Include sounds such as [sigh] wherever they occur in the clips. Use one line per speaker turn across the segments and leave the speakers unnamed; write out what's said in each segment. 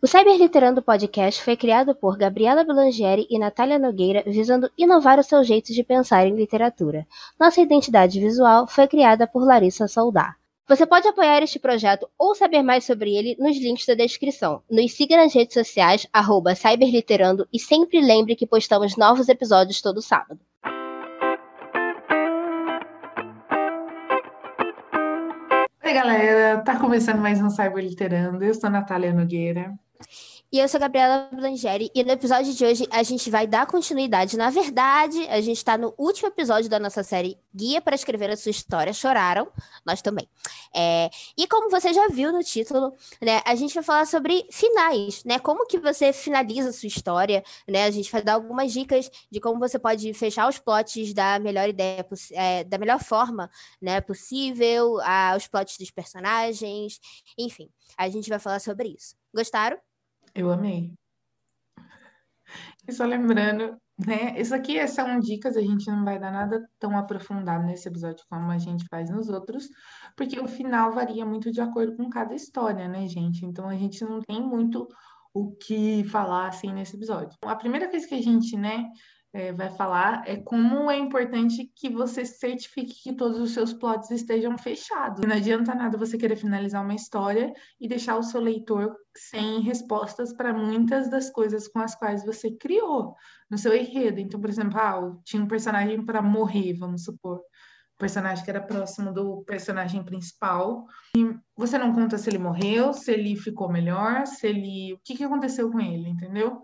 O Cyberliterando Podcast foi criado por Gabriela Belangieri e Natália Nogueira, visando inovar o seu jeito de pensar em literatura. Nossa identidade visual foi criada por Larissa Soldar. Você pode apoiar este projeto ou saber mais sobre ele nos links da descrição. Nos siga nas redes sociais, arroba Cyberliterando, e sempre lembre que postamos novos episódios todo sábado.
Oi, galera! Tá começando mais um Cyberliterando. Eu sou Natália Nogueira.
E eu sou a Gabriela Blangeri, e no episódio de hoje a gente vai dar continuidade. Na verdade, a gente está no último episódio da nossa série Guia para Escrever a Sua História. Choraram? Nós também. É... E como você já viu no título, né, a gente vai falar sobre finais, né? Como que você finaliza a sua história, né? A gente vai dar algumas dicas de como você pode fechar os plots da melhor ideia, é, da melhor forma, né, possível, a, os plots dos personagens, enfim. A gente vai falar sobre isso. Gostaram?
Eu amei. E só lembrando, né? Isso aqui são dicas, a gente não vai dar nada tão aprofundado nesse episódio como a gente faz nos outros, porque o final varia muito de acordo com cada história, né, gente? Então a gente não tem muito o que falar assim nesse episódio. A primeira coisa que a gente, né, é, vai falar é como é importante que você certifique que todos os seus plots estejam fechados. Não adianta nada você querer finalizar uma história e deixar o seu leitor sem respostas para muitas das coisas com as quais você criou no seu enredo. Então, por exemplo, ah, tinha um personagem para morrer, vamos supor. O personagem que era próximo do personagem principal. E você não conta se ele morreu, se ele ficou melhor, se ele. O que, que aconteceu com ele, entendeu?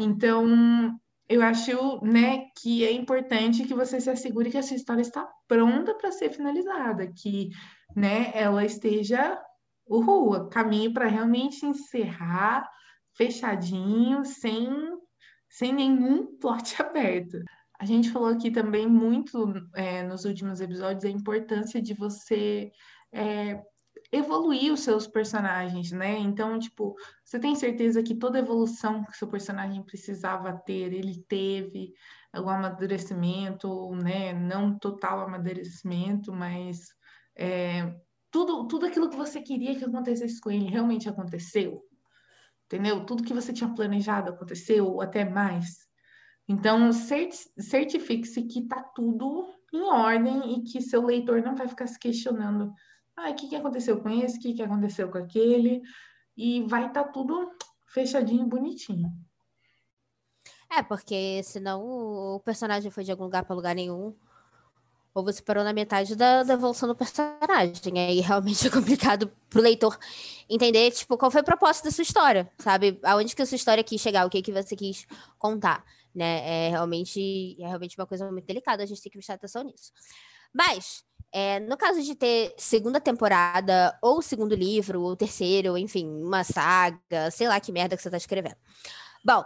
Então, eu acho, né, que é importante que você se assegure que essa história está pronta para ser finalizada, que, né, ela esteja uhul, caminho para realmente encerrar fechadinho, sem, sem nenhum [laughs] plot aberto. A gente falou aqui também muito é, nos últimos episódios a importância de você é, evoluir os seus personagens, né? Então, tipo, você tem certeza que toda evolução que seu personagem precisava ter, ele teve algum amadurecimento, né? Não total amadurecimento, mas é, tudo, tudo aquilo que você queria que acontecesse com ele realmente aconteceu, entendeu? Tudo que você tinha planejado aconteceu, ou até mais. Então, certifique-se que tá tudo em ordem e que seu leitor não vai ficar se questionando ah, o que, que aconteceu com esse? O que, que aconteceu com aquele? E vai estar tá tudo fechadinho, bonitinho.
É, porque senão o personagem foi de algum lugar para lugar nenhum. Ou você parou na metade da, da evolução do personagem. Aí realmente [laughs] é complicado pro leitor entender, tipo, qual foi o propósito da sua história, sabe? Aonde que a sua história quis chegar, o que que você quis contar, né? É realmente, é realmente uma coisa muito delicada, a gente tem que prestar atenção nisso. Mas, é, no caso de ter segunda temporada, ou segundo livro, ou terceiro, enfim, uma saga, sei lá que merda que você tá escrevendo. Bom,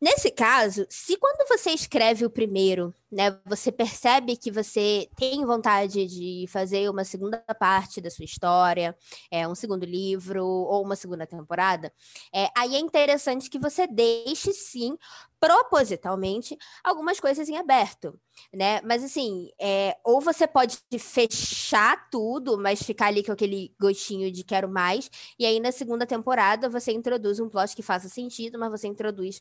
nesse caso, se quando você escreve o primeiro, né, você percebe que você tem vontade de fazer uma segunda parte da sua história, é, um segundo livro ou uma segunda temporada, é, aí é interessante que você deixe sim propositalmente algumas coisas em aberto, né? Mas assim, é, ou você pode fechar tudo, mas ficar ali com aquele gostinho de quero mais, e aí na segunda temporada você introduz um plot que faça sentido, mas você introduz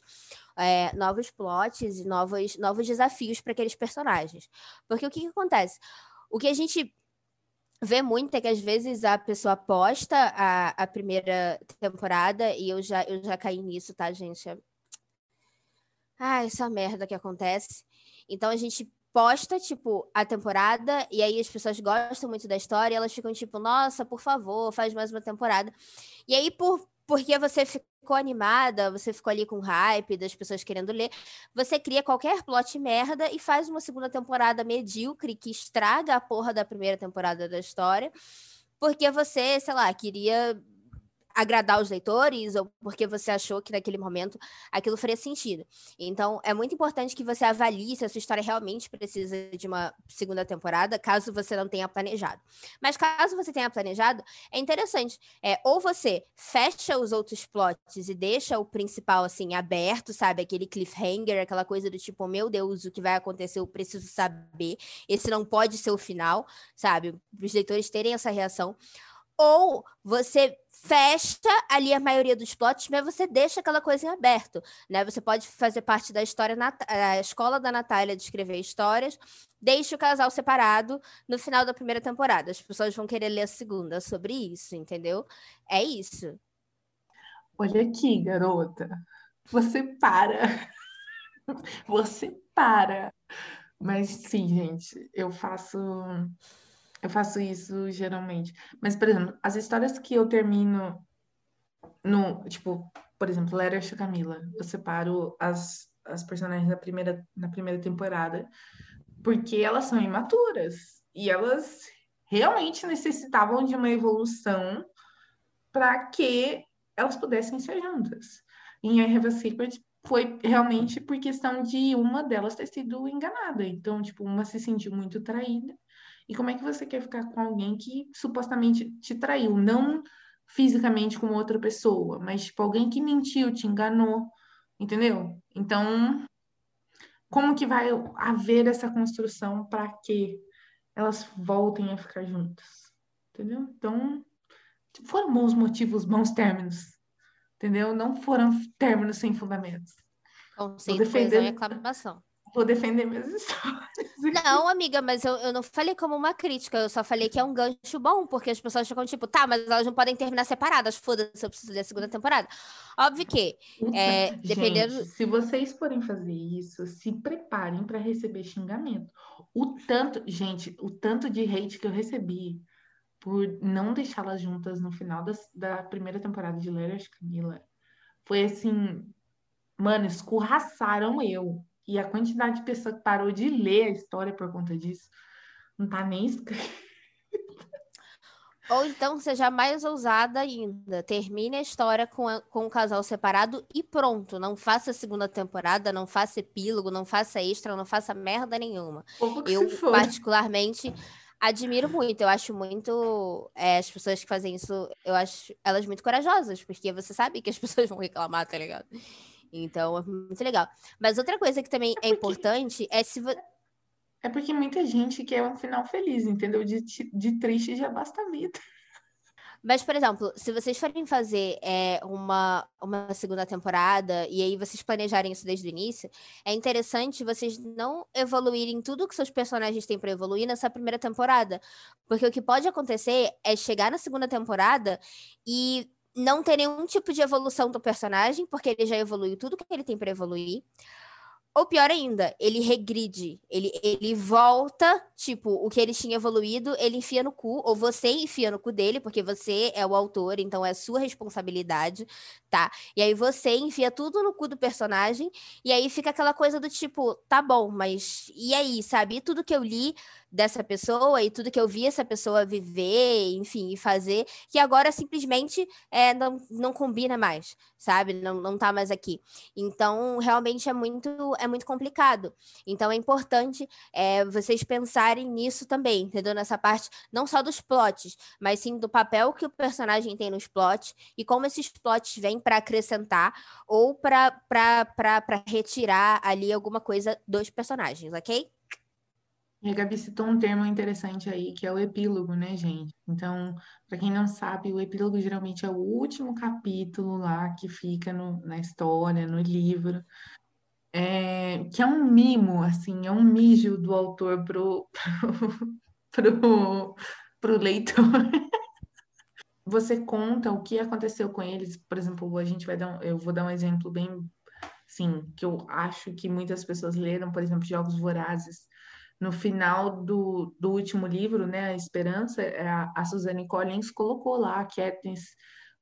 é, novos plots e novos, novos desafios para aqueles personagens. Porque o que, que acontece? O que a gente vê muito é que às vezes a pessoa posta a, a primeira temporada, e eu já, eu já caí nisso, tá, gente? Ah, essa merda que acontece. Então a gente posta, tipo, a temporada, e aí as pessoas gostam muito da história, elas ficam tipo, nossa, por favor, faz mais uma temporada. E aí, por, porque você ficou animada, você ficou ali com hype das pessoas querendo ler, você cria qualquer plot merda e faz uma segunda temporada medíocre que estraga a porra da primeira temporada da história, porque você, sei lá, queria agradar os leitores ou porque você achou que naquele momento aquilo faria sentido. Então, é muito importante que você avalie se a sua história realmente precisa de uma segunda temporada, caso você não tenha planejado. Mas caso você tenha planejado, é interessante. É, ou você fecha os outros plots e deixa o principal assim aberto, sabe? Aquele cliffhanger, aquela coisa do tipo, meu Deus, o que vai acontecer, eu preciso saber. Esse não pode ser o final, sabe? Para os leitores terem essa reação Ou você fecha ali a maioria dos plots, mas você deixa aquela coisa em aberto, né? Você pode fazer parte da história, a escola da Natália de escrever histórias, deixe o casal separado no final da primeira temporada. As pessoas vão querer ler a segunda sobre isso, entendeu? É isso.
Olha aqui, garota. Você para. Você para. Mas sim, gente, eu faço eu faço isso geralmente. Mas, por exemplo, as histórias que eu termino no, tipo, por exemplo, Letter to Camila, eu separo as, as personagens da primeira, na primeira temporada porque elas são imaturas e elas realmente necessitavam de uma evolução para que elas pudessem ser juntas. Em I Have a Secret foi realmente por questão de uma delas ter sido enganada. Então, tipo, uma se sentiu muito traída e como é que você quer ficar com alguém que supostamente te traiu? Não fisicamente com outra pessoa, mas tipo alguém que mentiu, te enganou, entendeu? Então, como que vai haver essa construção para que elas voltem a ficar juntas? Entendeu? Então, foram bons motivos, bons términos. Entendeu? Não foram términos sem fundamentos.
Conceito, defender... e aclamação
vou defender minhas [laughs] histórias.
Não, amiga, mas eu, eu não falei como uma crítica, eu só falei que é um gancho bom, porque as pessoas ficam tipo, tá, mas elas não podem terminar separadas, foda-se, eu preciso ler a segunda temporada. Óbvio que, é, dependendo...
Gente, se vocês forem fazer isso, se preparem para receber xingamento. O tanto, gente, o tanto de hate que eu recebi por não deixá-las juntas no final das, da primeira temporada de Leras Camila foi assim, mano, escorraçaram eu. E a quantidade de pessoa que parou de ler a história por conta disso não tá nem escrito.
Ou então seja mais ousada ainda. Termine a história com, a, com o casal separado e pronto. Não faça segunda temporada, não faça epílogo, não faça extra, não faça merda nenhuma. Eu, particularmente, admiro muito. Eu acho muito. É, as pessoas que fazem isso, eu acho elas muito corajosas, porque você sabe que as [laughs] pessoas vão reclamar, tá ligado? Então, é muito legal. Mas outra coisa que também é, é importante é se você.
É porque muita gente quer um final feliz, entendeu? De, de triste já basta a vida.
Mas, por exemplo, se vocês forem fazer é, uma, uma segunda temporada e aí vocês planejarem isso desde o início, é interessante vocês não evoluírem tudo que seus personagens têm para evoluir nessa primeira temporada. Porque o que pode acontecer é chegar na segunda temporada e não ter nenhum tipo de evolução do personagem, porque ele já evoluiu tudo que ele tem para evoluir. Ou pior ainda, ele regride, ele, ele volta, tipo, o que ele tinha evoluído, ele enfia no cu, ou você enfia no cu dele, porque você é o autor, então é sua responsabilidade, tá? E aí você enfia tudo no cu do personagem, e aí fica aquela coisa do tipo, tá bom, mas e aí, sabe? E tudo que eu li dessa pessoa e tudo que eu vi essa pessoa viver, enfim, e fazer, que agora simplesmente é, não, não combina mais, sabe? Não, não tá mais aqui. Então, realmente é muito, é muito complicado. Então, é importante é, vocês pensarem nisso também, entendeu? Nessa parte, não só dos plots, mas sim do papel que o personagem tem nos plots e como esses plots vêm para acrescentar ou para retirar ali alguma coisa dos personagens, ok?
E a Gabi citou um termo interessante aí, que é o epílogo, né, gente? Então, para quem não sabe, o epílogo geralmente é o último capítulo lá que fica no, na história, no livro, é, que é um mimo, assim, é um mijo do autor pro, pro, [laughs] pro, pro leitor. [laughs] Você conta o que aconteceu com eles, por exemplo, a gente vai dar um, eu vou dar um exemplo bem, sim, que eu acho que muitas pessoas leram, por exemplo, Jogos Vorazes no final do, do último livro, né, A Esperança, é, a, a Suzanne Collins colocou lá a Katniss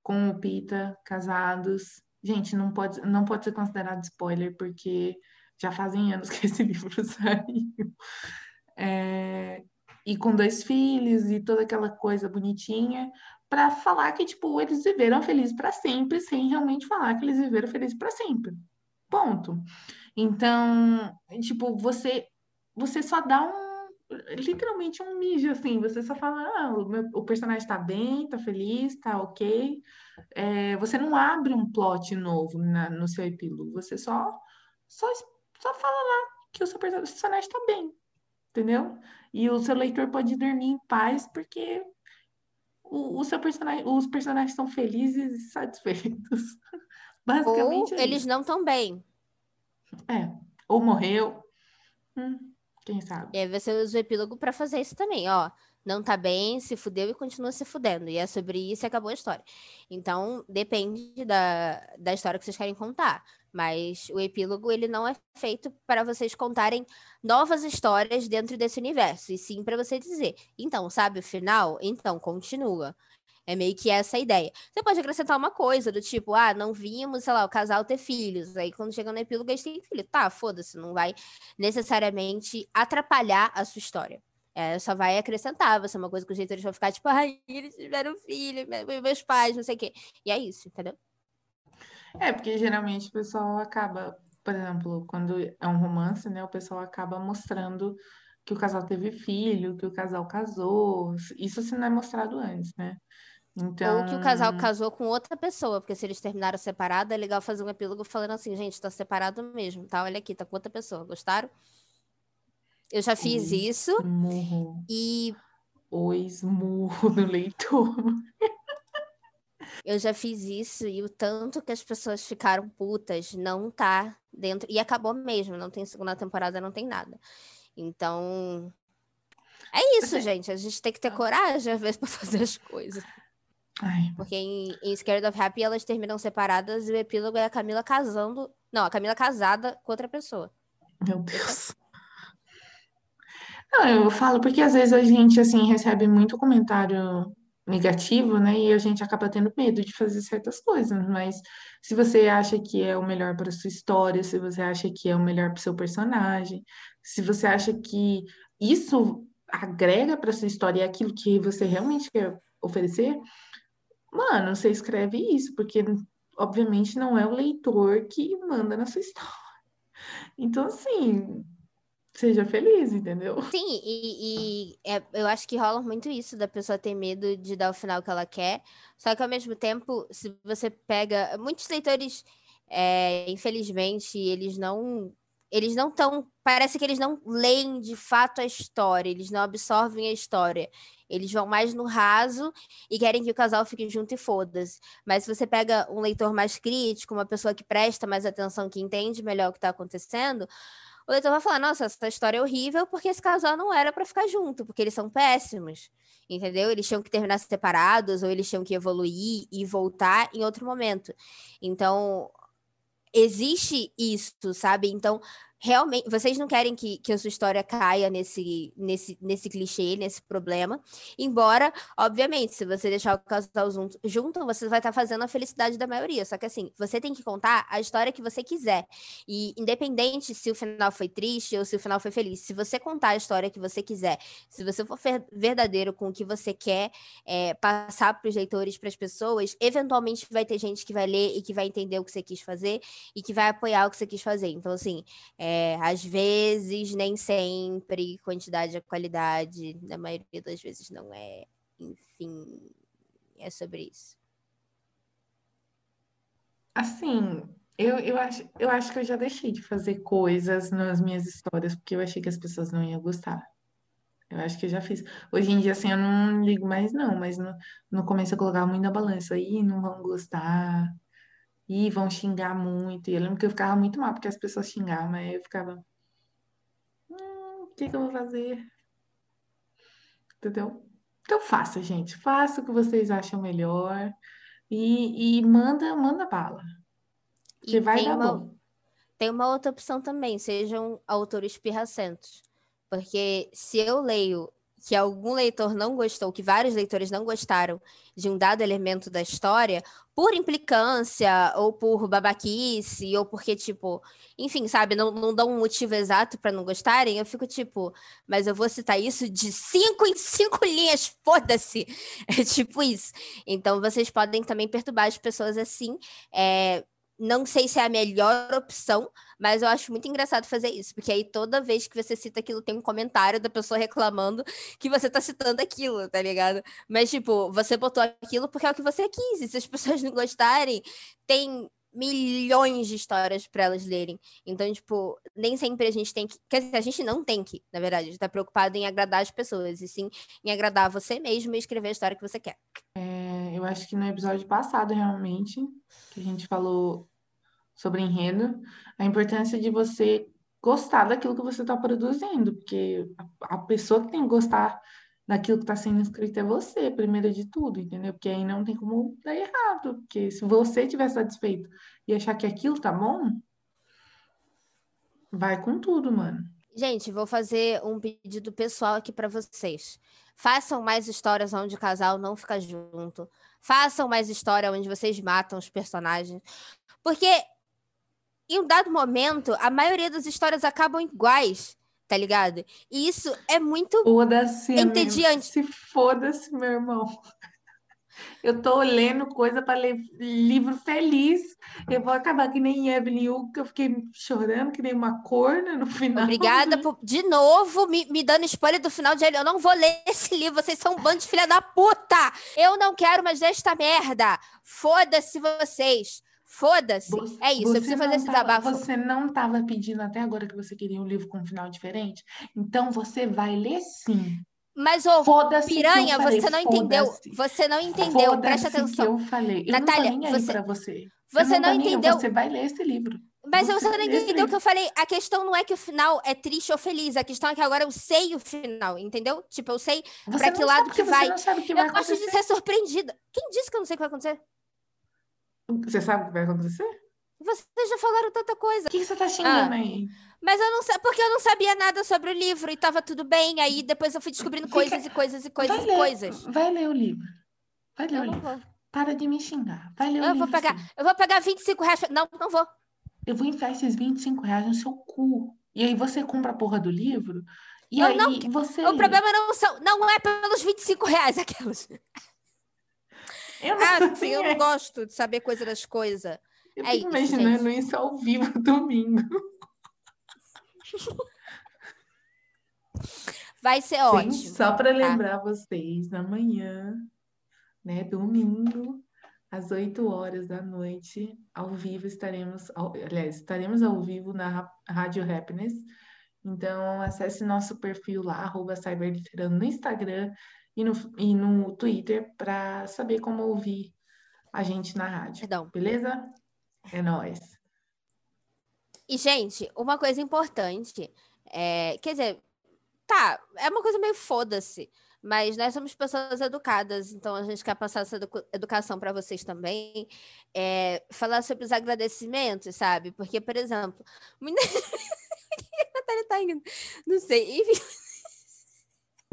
com o Pita casados. Gente, não pode, não pode ser considerado spoiler, porque já fazem anos [laughs] que esse livro saiu. É, e com dois filhos e toda aquela coisa bonitinha, para falar que, tipo, eles viveram felizes para sempre, sem realmente falar que eles viveram felizes para sempre. Ponto. Então, tipo, você você só dá um literalmente um mijo, assim, você só fala, ah, o, meu, o personagem tá bem, tá feliz, tá ok. É, você não abre um plot novo na, no seu epílogo, você só, só, só fala lá que o seu personagem tá bem, entendeu? E o seu leitor pode dormir em paz porque o, o seu personagem, os personagens estão felizes e satisfeitos. [laughs] Basicamente.
Ou
é
eles não estão bem.
É. Ou morreu. Hum, quem sabe?
E aí você usa o epílogo pra fazer isso também, ó. Não tá bem, se fudeu e continua se fudendo. E é sobre isso e acabou a história. Então, depende da, da história que vocês querem contar. Mas o epílogo, ele não é feito para vocês contarem novas histórias dentro desse universo. E sim para você dizer, então, sabe o final? Então, continua. É meio que essa a ideia. Você pode acrescentar uma coisa do tipo, ah, não vimos, sei lá, o casal ter filhos. Aí quando chega no epílogo, eles têm filho. Tá, foda-se, não vai necessariamente atrapalhar a sua história. É, só vai acrescentar, vai ser uma coisa que os leitores vão ficar tipo, [laughs] ai, eles tiveram filho, me- meus pais, não sei o quê. E é isso, entendeu?
É, porque geralmente o pessoal acaba, por exemplo, quando é um romance, né? O pessoal acaba mostrando que o casal teve filho, que o casal casou. Isso se não é mostrado antes, né? Então.
Ou que o casal casou com outra pessoa, porque se eles terminaram separado, é legal fazer um epílogo falando assim, gente, tá separado mesmo, tá? Olha aqui, tá com outra pessoa. Gostaram? Eu já fiz
Oi.
isso
Murro,
e
o esmurro do leitor.
eu já fiz isso e o tanto que as pessoas ficaram putas não tá dentro. E acabou mesmo, não tem segunda temporada, não tem nada. Então. É isso,
é-
gente. A gente tem que ter coragem, às vezes, pra [laughs] fazer as coisas.
Ai,
Porque em, em Scared of Happy elas terminam separadas e o epílogo é a Camila casando. Não, a Camila casada com outra pessoa.
meu Deus. Não, eu falo porque às vezes a gente assim recebe muito comentário negativo, né? E a gente acaba tendo medo de fazer certas coisas. Mas se você acha que é o melhor para sua história, se você acha que é o melhor para o seu personagem, se você acha que isso agrega para sua história é aquilo que você realmente quer oferecer, mano, você escreve isso, porque obviamente não é o leitor que manda na sua [laughs] história. Então, assim, seja feliz, entendeu?
Sim, e, e é- eu acho que rola muito isso da pessoa ter medo de dar o final que ela quer. Só que ao mesmo tempo, se você pega. Muitos leitores, é, infelizmente, eles não. Eles não estão. Parece que eles não leem de fato a história, eles não absorvem a história. Eles vão mais no raso e querem que o casal fique junto e foda-se. Mas se você pega um leitor mais crítico, uma pessoa que presta mais atenção, que entende melhor o que está acontecendo, o leitor vai falar: nossa, essa história é horrível porque esse casal não era para ficar junto, porque eles são péssimos. Entendeu? Eles tinham que terminar separados ou eles tinham que evoluir e voltar em outro momento. Então, existe isso, sabe? Então, realmente, vocês não querem que, que a sua história caia nesse, nesse, nesse clichê, nesse problema. Embora, obviamente, se você deixar o casal junto, você vai estar fazendo a felicidade da maioria. Só que assim, você tem que contar a história que você quiser. E independente se o final foi triste ou se o final foi feliz, se você contar a história que você quiser, se você for verdadeiro com o que você quer é, passar para os leitores, para as pessoas, eventualmente vai ter gente que vai ler e que vai entender o que você quis fazer e que vai apoiar o que você quis fazer. Então, assim, é, às vezes, nem sempre, quantidade é qualidade, na maioria das vezes não é. Enfim, é sobre isso.
Assim, eu, eu acho, eu acho que eu já deixei de fazer coisas nas minhas histórias porque eu achei que as pessoas não iam gostar. Eu acho que eu já fiz. Hoje em dia, assim, eu não ligo mais, não, mas no, no começo eu colocava muito na balança. Ih, não vão gostar. Ih, vão xingar muito. E eu lembro que eu ficava muito mal porque as pessoas xingavam, mas eu ficava, hum, o que que eu vou fazer? Entendeu? Então faça, gente. Faça o que vocês acham melhor. E, e manda, manda bala. Que
E
vai dar
uma,
bom.
tem uma outra opção também, sejam autores pirracentos. Porque se eu leio que algum leitor não gostou, que vários leitores não gostaram de um dado elemento da história, por implicância, ou por babaquice, ou porque, tipo, enfim, sabe, não, não dão um motivo exato para não gostarem, eu fico tipo, mas eu vou citar isso de cinco em cinco linhas, [laughs] foda-se! É tipo isso. Então vocês podem também perturbar as pessoas assim. É, não sei se é a melhor opção, mas eu acho muito engraçado fazer isso, porque aí toda vez que você cita aquilo, tem um comentário da pessoa reclamando que você tá citando aquilo, tá ligado? Mas, tipo, você botou aquilo porque é o que você quis, e se as [laughs] pessoas não gostarem, tem milhões de histórias para elas lerem. Então, tipo, nem sempre a gente tem que. Quer dizer, a gente não tem que, na verdade, estar tá preocupado em agradar as pessoas, e sim em agradar você mesmo e escrever a história que você quer.
É, eu acho que no episódio passado, realmente, que a gente falou sobre enredo, a importância de você gostar daquilo que você está produzindo, porque a, a pessoa que tem que gostar daquilo que está sendo escrito é você, primeiro de tudo, entendeu? Porque aí não tem como dar errado, porque se você estiver satisfeito e achar que aquilo tá bom, vai com tudo, mano.
Gente, vou fazer um pedido pessoal aqui para vocês. Façam mais histórias onde o casal não fica junto. Façam mais história onde vocês matam os personagens. Porque em um dado momento, a maioria das histórias acabam iguais tá ligado? E isso é muito
foda-se, entediante. Se foda-se, meu irmão. Eu tô lendo coisa para ler livro feliz. Eu vou acabar que nem Evelyn Hugo, que eu fiquei chorando que nem uma corna no final.
Obrigada por, de novo, me, me dando spoiler do final de Eu não vou ler esse livro, vocês são um bando de filha da puta! Eu não quero mais esta merda! Foda-se vocês! Foda-se. É isso, eu preciso fazer esse desabafo.
Você não estava pedindo até agora que você queria um livro com um final diferente? Então você vai ler sim.
Mas, ô, piranha, você não entendeu. Você não entendeu. Presta atenção.
eu falei. Eu Natália, não você, pra você.
Você não, não entendeu.
Você vai ler esse livro.
Mas você, você não entendeu o que eu falei. A questão não é que o final é triste ou feliz. A questão é que agora eu sei o final, entendeu? Tipo, eu sei pra que lado que vai.
que
eu gosto de ser surpreendida. Quem disse que eu não sei o que vai acontecer?
Você sabe o que vai acontecer?
Vocês já falaram tanta coisa.
O que, você tá xingando ah, aí?
Mas eu não sei, porque eu não sabia nada sobre o livro e tava tudo bem. Aí depois eu fui descobrindo Fica... coisas e coisas e coisas
vai
e
ler,
coisas.
Vai ler o livro. Vai ler eu o livro. Vou. Para de me xingar. Vai ler eu o livro.
Vou pegar, eu vou pegar 25 reais. Não, não vou.
Eu vou enfiar esses 25 reais no seu cu. E aí você compra a porra do livro. E
eu
aí
não,
você.
O problema não, são, não é pelos 25 reais aquelas. Eu não, ah, sim, eu não gosto de saber coisa das coisas.
Eu é isso, imaginando gente. isso ao vivo [laughs] domingo.
Vai ser ótimo.
só para tá? lembrar vocês, amanhã, né, domingo, às 8 horas da noite, ao vivo estaremos, aliás, estaremos ao vivo na Rádio Happiness. Então, acesse nosso perfil lá, arroba Cyberliterano no Instagram e no, e no Twitter para saber como ouvir a gente na rádio. Perdão. Beleza? É nóis.
E, gente, uma coisa importante, é, quer dizer, tá, é uma coisa meio foda-se, mas nós somos pessoas educadas, então a gente quer passar essa educação para vocês também. É, falar sobre os agradecimentos, sabe? Porque, por exemplo, muita... [laughs] a Natália tá indo, não sei, enfim.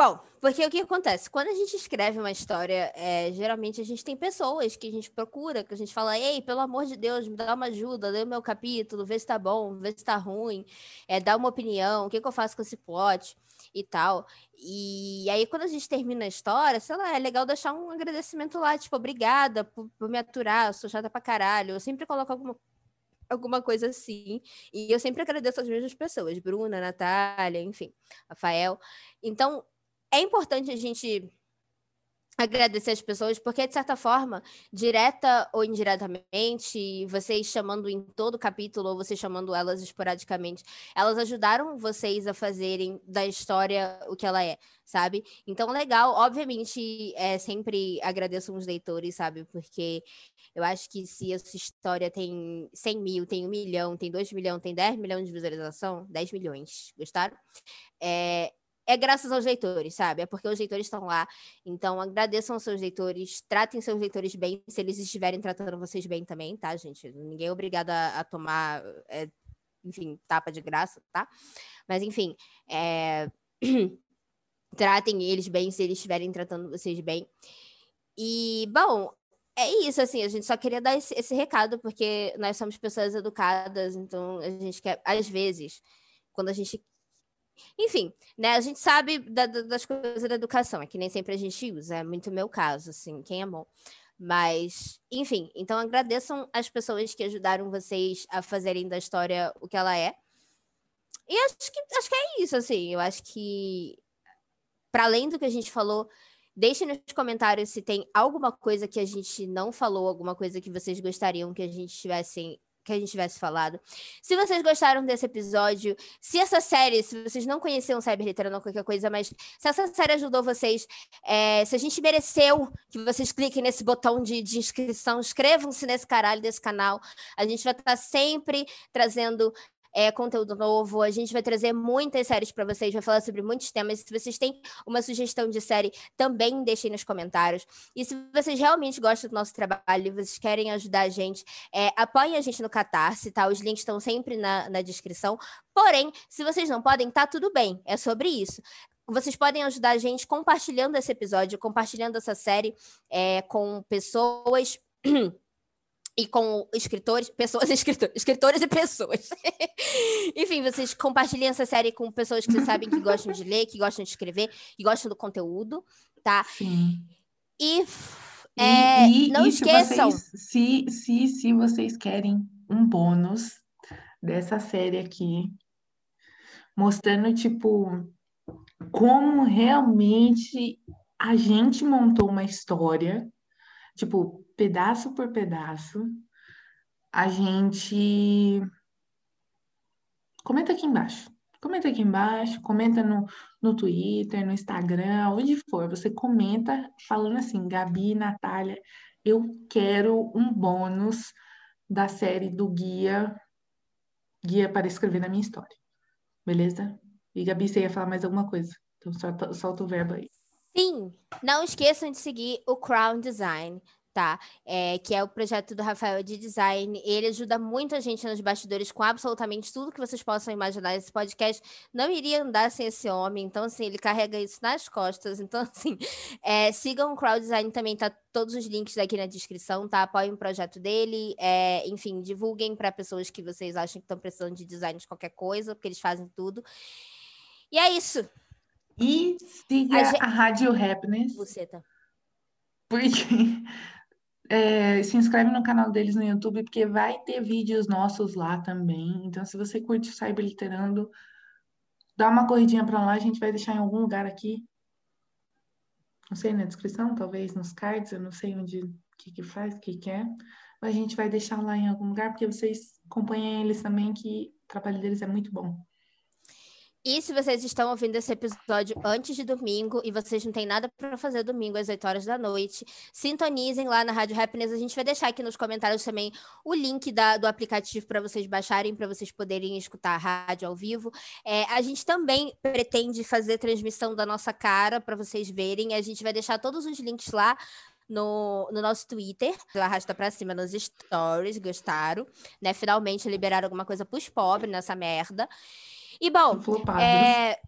Bom, porque o que acontece? Quando a gente escreve uma história, é, geralmente a gente tem pessoas que a gente procura, que a gente fala, ei, pelo amor de Deus, me dá uma ajuda, lê o meu capítulo, vê se tá bom, vê se tá ruim, é, dá uma opinião, o que, que eu faço com esse plot e tal. E aí, quando a gente termina a história, sei lá, é legal deixar um agradecimento lá, tipo, obrigada por, por me aturar, eu sou chata pra caralho. Eu sempre coloco alguma alguma coisa assim. E eu sempre agradeço as mesmas pessoas, Bruna, Natália, enfim, Rafael. Então, é importante a gente agradecer as pessoas, porque, de certa forma, direta ou indiretamente, vocês chamando em todo capítulo, ou vocês chamando elas esporadicamente, elas ajudaram vocês a fazerem da história o que ela é, sabe? Então, legal. Obviamente, é, sempre agradeço os leitores, sabe? Porque eu acho que se essa história tem 100 mil, tem 1 milhão, tem 2 milhões, tem 10 milhões de visualização, 10 milhões, gostaram? É, é graças aos leitores, sabe? É porque os leitores estão lá. Então, agradeçam aos seus leitores, tratem seus leitores bem, se eles estiverem tratando vocês bem também, tá, gente? Ninguém é obrigado a, a tomar, é, enfim, tapa de graça, tá? Mas, enfim, é... [clears throat] tratem eles bem se eles estiverem tratando vocês bem. E, bom, é isso, assim, a gente só queria dar esse, esse recado, porque nós somos pessoas educadas, então a gente quer, às vezes, quando a gente enfim, né? A gente sabe da, das coisas da educação, é que nem sempre a gente usa, é muito meu caso, assim, quem amou. Mas, enfim, então agradeçam as pessoas que ajudaram vocês a fazerem da história o que ela é. E acho que, acho que é isso, assim. Eu acho que, para além do que a gente falou Deixe nos comentários se tem alguma coisa que a gente não falou, alguma coisa que vocês gostariam que a gente tivesse que a gente tivesse falado. Se vocês gostaram desse episódio, se essa série, se vocês não conheciam Cyber ou qualquer coisa, mas se essa série ajudou vocês, é, se a gente mereceu que vocês cliquem nesse botão de, de inscrição, inscrevam-se nesse caralho desse canal. A gente vai estar sempre trazendo é, conteúdo novo. A gente vai trazer muitas séries para vocês, vai falar sobre muitos temas. Se vocês têm uma sugestão de série, também deixem nos comentários. E se vocês realmente gostam do nosso trabalho e vocês querem ajudar a gente, é, apoiem a gente no Catarse, tá? Os links estão sempre na, na descrição. Porém, se vocês não podem, tá tudo bem. É sobre isso vocês podem ajudar a gente compartilhando esse episódio, compartilhando essa série é, com pessoas [clears throat] e com escritores, pessoas [laughs] escritores, escritores e pessoas. [laughs] Enfim, vocês compartilhem essa série com pessoas que vocês sabem que gostam de ler, que gostam de escrever, que gostam do conteúdo, tá?
Sim.
E, é, e, e não e esqueçam.
Se, vocês, se, se, se vocês querem um bônus dessa série aqui, mostrando, tipo, como realmente a gente montou uma história, tipo, pedaço por pedaço, a gente comenta aqui embaixo. Comenta aqui embaixo, comenta no, no Twitter, no Instagram, onde for. Você comenta falando assim, Gabi, Natália, eu quero um bônus da série do guia, guia para escrever na minha história. Beleza? E Gabi, você ia falar mais alguma coisa? Então solta, solta o verbo aí.
Sim, não esqueçam de seguir o Crown Design tá? É, que é o projeto do Rafael de design. Ele ajuda muito a gente nos bastidores com absolutamente tudo que vocês possam imaginar. Esse podcast não iria andar sem esse homem, então, assim, ele carrega isso nas costas. Então, [laughs] assim, é, sigam o Crowd Design também, tá todos os links aqui na descrição, tá? Apoiem o projeto dele, é, enfim, divulguem para pessoas que vocês acham que estão precisando de design de qualquer coisa, porque eles fazem tudo. E é isso.
E siga a, gente... a Rádio Happiness.
Você tá.
Porque é, se inscreve no canal deles no YouTube, porque vai ter vídeos nossos lá também. Então, se você curte o Cyberliterando, dá uma corridinha para lá, a gente vai deixar em algum lugar aqui. Não sei, na descrição, talvez nos cards, eu não sei onde, o que que faz, o que que é. Mas a gente vai deixar lá em algum lugar, porque vocês acompanhem eles também, que o trabalho deles é muito bom.
E se vocês estão ouvindo esse episódio antes de domingo e vocês não têm nada para fazer domingo às 8 horas da noite, sintonizem lá na Rádio Happiness. A gente vai deixar aqui nos comentários também o link da, do aplicativo para vocês baixarem, para vocês poderem escutar a rádio ao vivo. É, a gente também pretende fazer transmissão da nossa cara para vocês verem. A gente vai deixar todos os links lá no, no, nosso Twitter, arrasta pra cima nos stories, gostaram, né? Finalmente liberaram alguma coisa pros pobres nessa merda. E bom, é...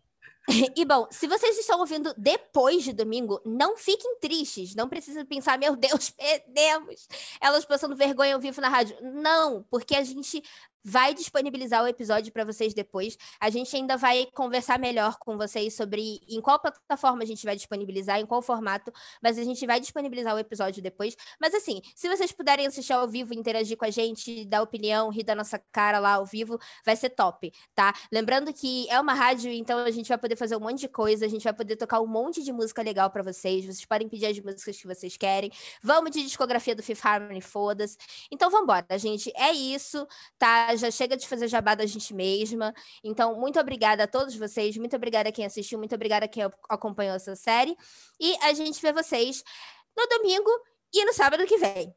[laughs] E bom, se vocês estão ouvindo depois de domingo, não fiquem tristes. Não precisa pensar, meu Deus, [laughs] perdemos. Elas passando vergonha ao vivo na rádio. Não, porque a gente vai disponibilizar o episódio para vocês depois. A gente ainda vai conversar melhor com vocês sobre em qual plataforma a gente vai disponibilizar, em qual formato, mas a gente vai disponibilizar o episódio depois. Mas assim, se vocês puderem assistir ao vivo, interagir com a gente, dar opinião, rir da nossa cara lá ao vivo, vai ser top, tá? Lembrando que é uma rádio, então a gente vai poder fazer um monte de coisa, a gente vai poder tocar um monte de música legal para vocês, vocês podem pedir as músicas que vocês querem. Vamos de discografia do Fifth Harmony, foda-se. Então vambora, gente. É isso, já chega de fazer jabá da gente mesma. Então, muito obrigada a todos vocês, muito obrigada a quem assistiu, muito obrigada a quem acompanhou essa série. E a gente vê vocês no domingo e no sábado que vem.